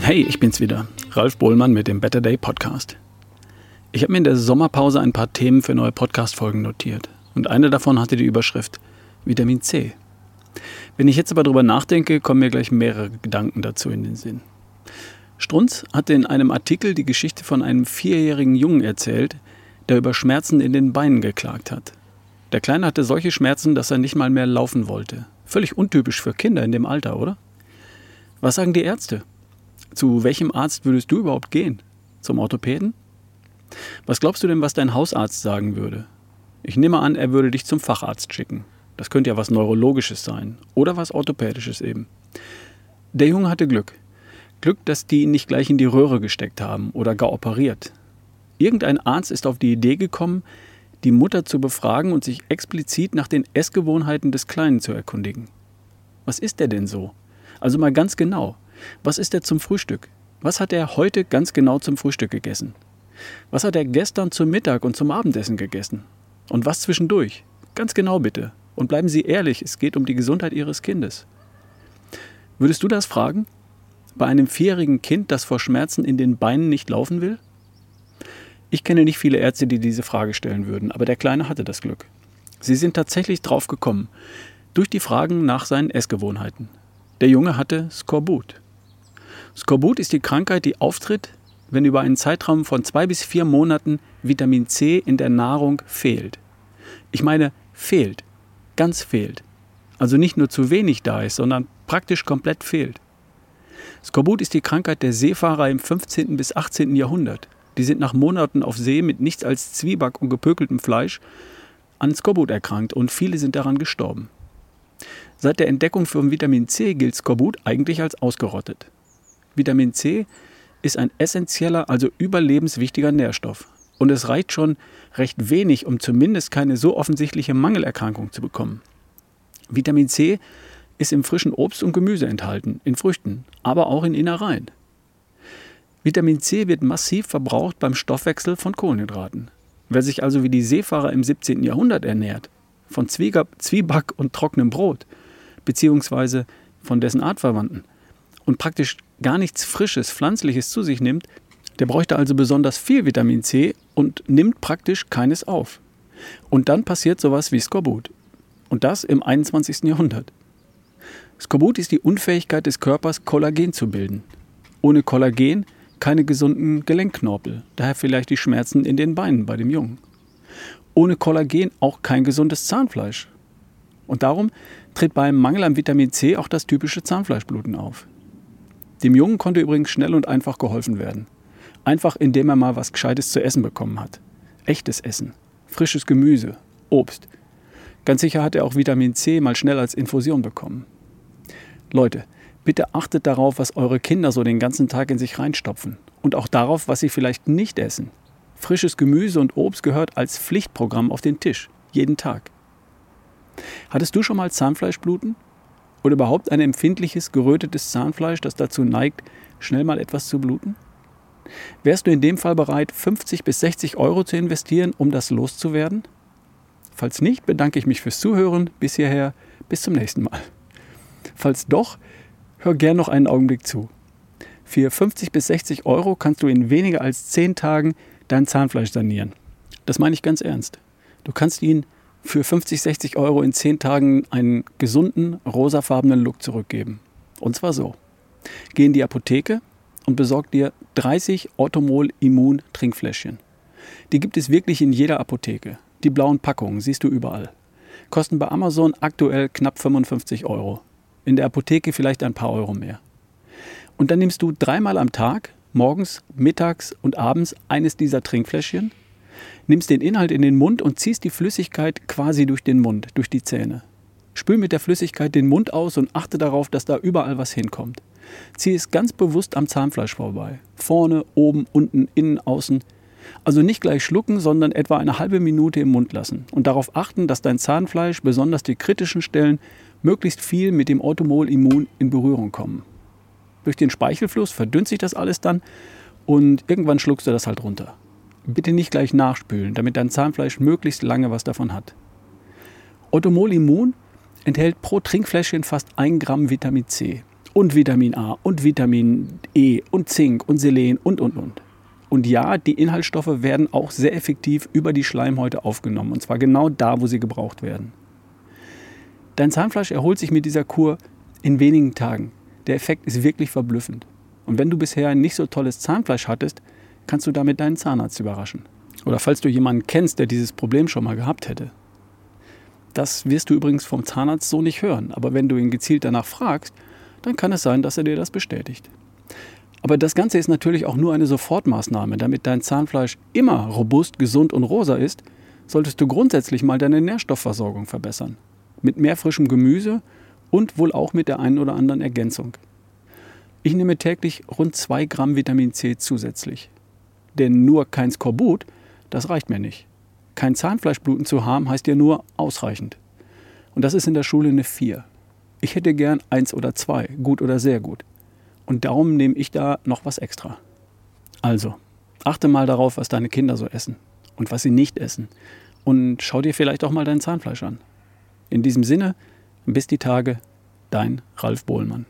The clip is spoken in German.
Hey, ich bin's wieder, Ralf Bohlmann mit dem Better Day Podcast. Ich habe mir in der Sommerpause ein paar Themen für neue Podcast-Folgen notiert. Und eine davon hatte die Überschrift Vitamin C. Wenn ich jetzt aber darüber nachdenke, kommen mir gleich mehrere Gedanken dazu in den Sinn. Strunz hatte in einem Artikel die Geschichte von einem vierjährigen Jungen erzählt, der über Schmerzen in den Beinen geklagt hat. Der Kleine hatte solche Schmerzen, dass er nicht mal mehr laufen wollte. Völlig untypisch für Kinder in dem Alter, oder? Was sagen die Ärzte? Zu welchem Arzt würdest du überhaupt gehen? Zum Orthopäden? Was glaubst du denn, was dein Hausarzt sagen würde? Ich nehme an, er würde dich zum Facharzt schicken. Das könnte ja was Neurologisches sein oder was Orthopädisches eben. Der Junge hatte Glück. Glück, dass die ihn nicht gleich in die Röhre gesteckt haben oder gar operiert. Irgendein Arzt ist auf die Idee gekommen, die Mutter zu befragen und sich explizit nach den Essgewohnheiten des Kleinen zu erkundigen. Was ist er denn so? Also mal ganz genau. Was ist er zum Frühstück? Was hat er heute ganz genau zum Frühstück gegessen? Was hat er gestern zum Mittag und zum Abendessen gegessen? Und was zwischendurch? Ganz genau bitte. Und bleiben Sie ehrlich, es geht um die Gesundheit Ihres Kindes. Würdest du das fragen? Bei einem vierjährigen Kind, das vor Schmerzen in den Beinen nicht laufen will? Ich kenne nicht viele Ärzte, die diese Frage stellen würden, aber der Kleine hatte das Glück. Sie sind tatsächlich drauf gekommen, durch die Fragen nach seinen Essgewohnheiten. Der Junge hatte Skorbut. Skorbut ist die Krankheit, die auftritt, wenn über einen Zeitraum von zwei bis vier Monaten Vitamin C in der Nahrung fehlt. Ich meine, fehlt, ganz fehlt. Also nicht nur zu wenig da ist, sondern praktisch komplett fehlt. Skorbut ist die Krankheit der Seefahrer im 15. bis 18. Jahrhundert. Die sind nach Monaten auf See mit nichts als Zwieback und gepökeltem Fleisch an Skorbut erkrankt und viele sind daran gestorben. Seit der Entdeckung von Vitamin C gilt Skorbut eigentlich als ausgerottet. Vitamin C ist ein essentieller, also überlebenswichtiger Nährstoff. Und es reicht schon recht wenig, um zumindest keine so offensichtliche Mangelerkrankung zu bekommen. Vitamin C ist im frischen Obst und Gemüse enthalten, in Früchten, aber auch in Innereien. Vitamin C wird massiv verbraucht beim Stoffwechsel von Kohlenhydraten. Wer sich also wie die Seefahrer im 17. Jahrhundert ernährt, von Zwieback und trockenem Brot, beziehungsweise von dessen Artverwandten, und praktisch gar nichts Frisches, Pflanzliches zu sich nimmt, der bräuchte also besonders viel Vitamin C und nimmt praktisch keines auf. Und dann passiert sowas wie Skorbut. Und das im 21. Jahrhundert. Skorbut ist die Unfähigkeit des Körpers, Kollagen zu bilden. Ohne Kollagen keine gesunden Gelenkknorpel, daher vielleicht die Schmerzen in den Beinen bei dem Jungen. Ohne Kollagen auch kein gesundes Zahnfleisch. Und darum tritt beim Mangel an Vitamin C auch das typische Zahnfleischbluten auf. Dem Jungen konnte übrigens schnell und einfach geholfen werden. Einfach indem er mal was Gescheites zu essen bekommen hat. Echtes Essen, frisches Gemüse, Obst. Ganz sicher hat er auch Vitamin C mal schnell als Infusion bekommen. Leute, bitte achtet darauf, was eure Kinder so den ganzen Tag in sich reinstopfen. Und auch darauf, was sie vielleicht nicht essen. Frisches Gemüse und Obst gehört als Pflichtprogramm auf den Tisch. Jeden Tag. Hattest du schon mal Zahnfleischbluten? Oder überhaupt ein empfindliches, gerötetes Zahnfleisch, das dazu neigt, schnell mal etwas zu bluten? Wärst du in dem Fall bereit, 50 bis 60 Euro zu investieren, um das loszuwerden? Falls nicht, bedanke ich mich fürs Zuhören. Bis hierher, bis zum nächsten Mal. Falls doch, hör gern noch einen Augenblick zu. Für 50 bis 60 Euro kannst du in weniger als 10 Tagen dein Zahnfleisch sanieren. Das meine ich ganz ernst. Du kannst ihn für 50, 60 Euro in 10 Tagen einen gesunden, rosafarbenen Look zurückgeben. Und zwar so. Geh in die Apotheke und besorg dir 30 Orthomol Immun Trinkfläschchen. Die gibt es wirklich in jeder Apotheke. Die blauen Packungen siehst du überall. Kosten bei Amazon aktuell knapp 55 Euro. In der Apotheke vielleicht ein paar Euro mehr. Und dann nimmst du dreimal am Tag, morgens, mittags und abends, eines dieser Trinkfläschchen nimmst den Inhalt in den Mund und ziehst die Flüssigkeit quasi durch den Mund, durch die Zähne. Spül mit der Flüssigkeit den Mund aus und achte darauf, dass da überall was hinkommt. Zieh es ganz bewusst am Zahnfleisch vorbei. Vorne, oben, unten, innen, außen. Also nicht gleich schlucken, sondern etwa eine halbe Minute im Mund lassen und darauf achten, dass dein Zahnfleisch, besonders die kritischen Stellen, möglichst viel mit dem Automol-Immun in Berührung kommen. Durch den Speichelfluss verdünnt sich das alles dann und irgendwann schluckst du das halt runter. Bitte nicht gleich nachspülen, damit dein Zahnfleisch möglichst lange was davon hat. Ottomol Immun enthält pro Trinkfläschchen fast 1 Gramm Vitamin C und Vitamin A und Vitamin E und Zink und Selen und, und, und. Und ja, die Inhaltsstoffe werden auch sehr effektiv über die Schleimhäute aufgenommen. Und zwar genau da, wo sie gebraucht werden. Dein Zahnfleisch erholt sich mit dieser Kur in wenigen Tagen. Der Effekt ist wirklich verblüffend. Und wenn du bisher nicht so tolles Zahnfleisch hattest, kannst du damit deinen Zahnarzt überraschen. Oder falls du jemanden kennst, der dieses Problem schon mal gehabt hätte. Das wirst du übrigens vom Zahnarzt so nicht hören. Aber wenn du ihn gezielt danach fragst, dann kann es sein, dass er dir das bestätigt. Aber das Ganze ist natürlich auch nur eine Sofortmaßnahme. Damit dein Zahnfleisch immer robust, gesund und rosa ist, solltest du grundsätzlich mal deine Nährstoffversorgung verbessern. Mit mehr frischem Gemüse und wohl auch mit der einen oder anderen Ergänzung. Ich nehme täglich rund 2 Gramm Vitamin C zusätzlich. Denn nur kein Skorbut, das reicht mir nicht. Kein Zahnfleischbluten zu haben, heißt ja nur ausreichend. Und das ist in der Schule eine 4. Ich hätte gern 1 oder 2, gut oder sehr gut. Und darum nehme ich da noch was extra. Also, achte mal darauf, was deine Kinder so essen und was sie nicht essen. Und schau dir vielleicht auch mal dein Zahnfleisch an. In diesem Sinne, bis die Tage, dein Ralf Bohlmann.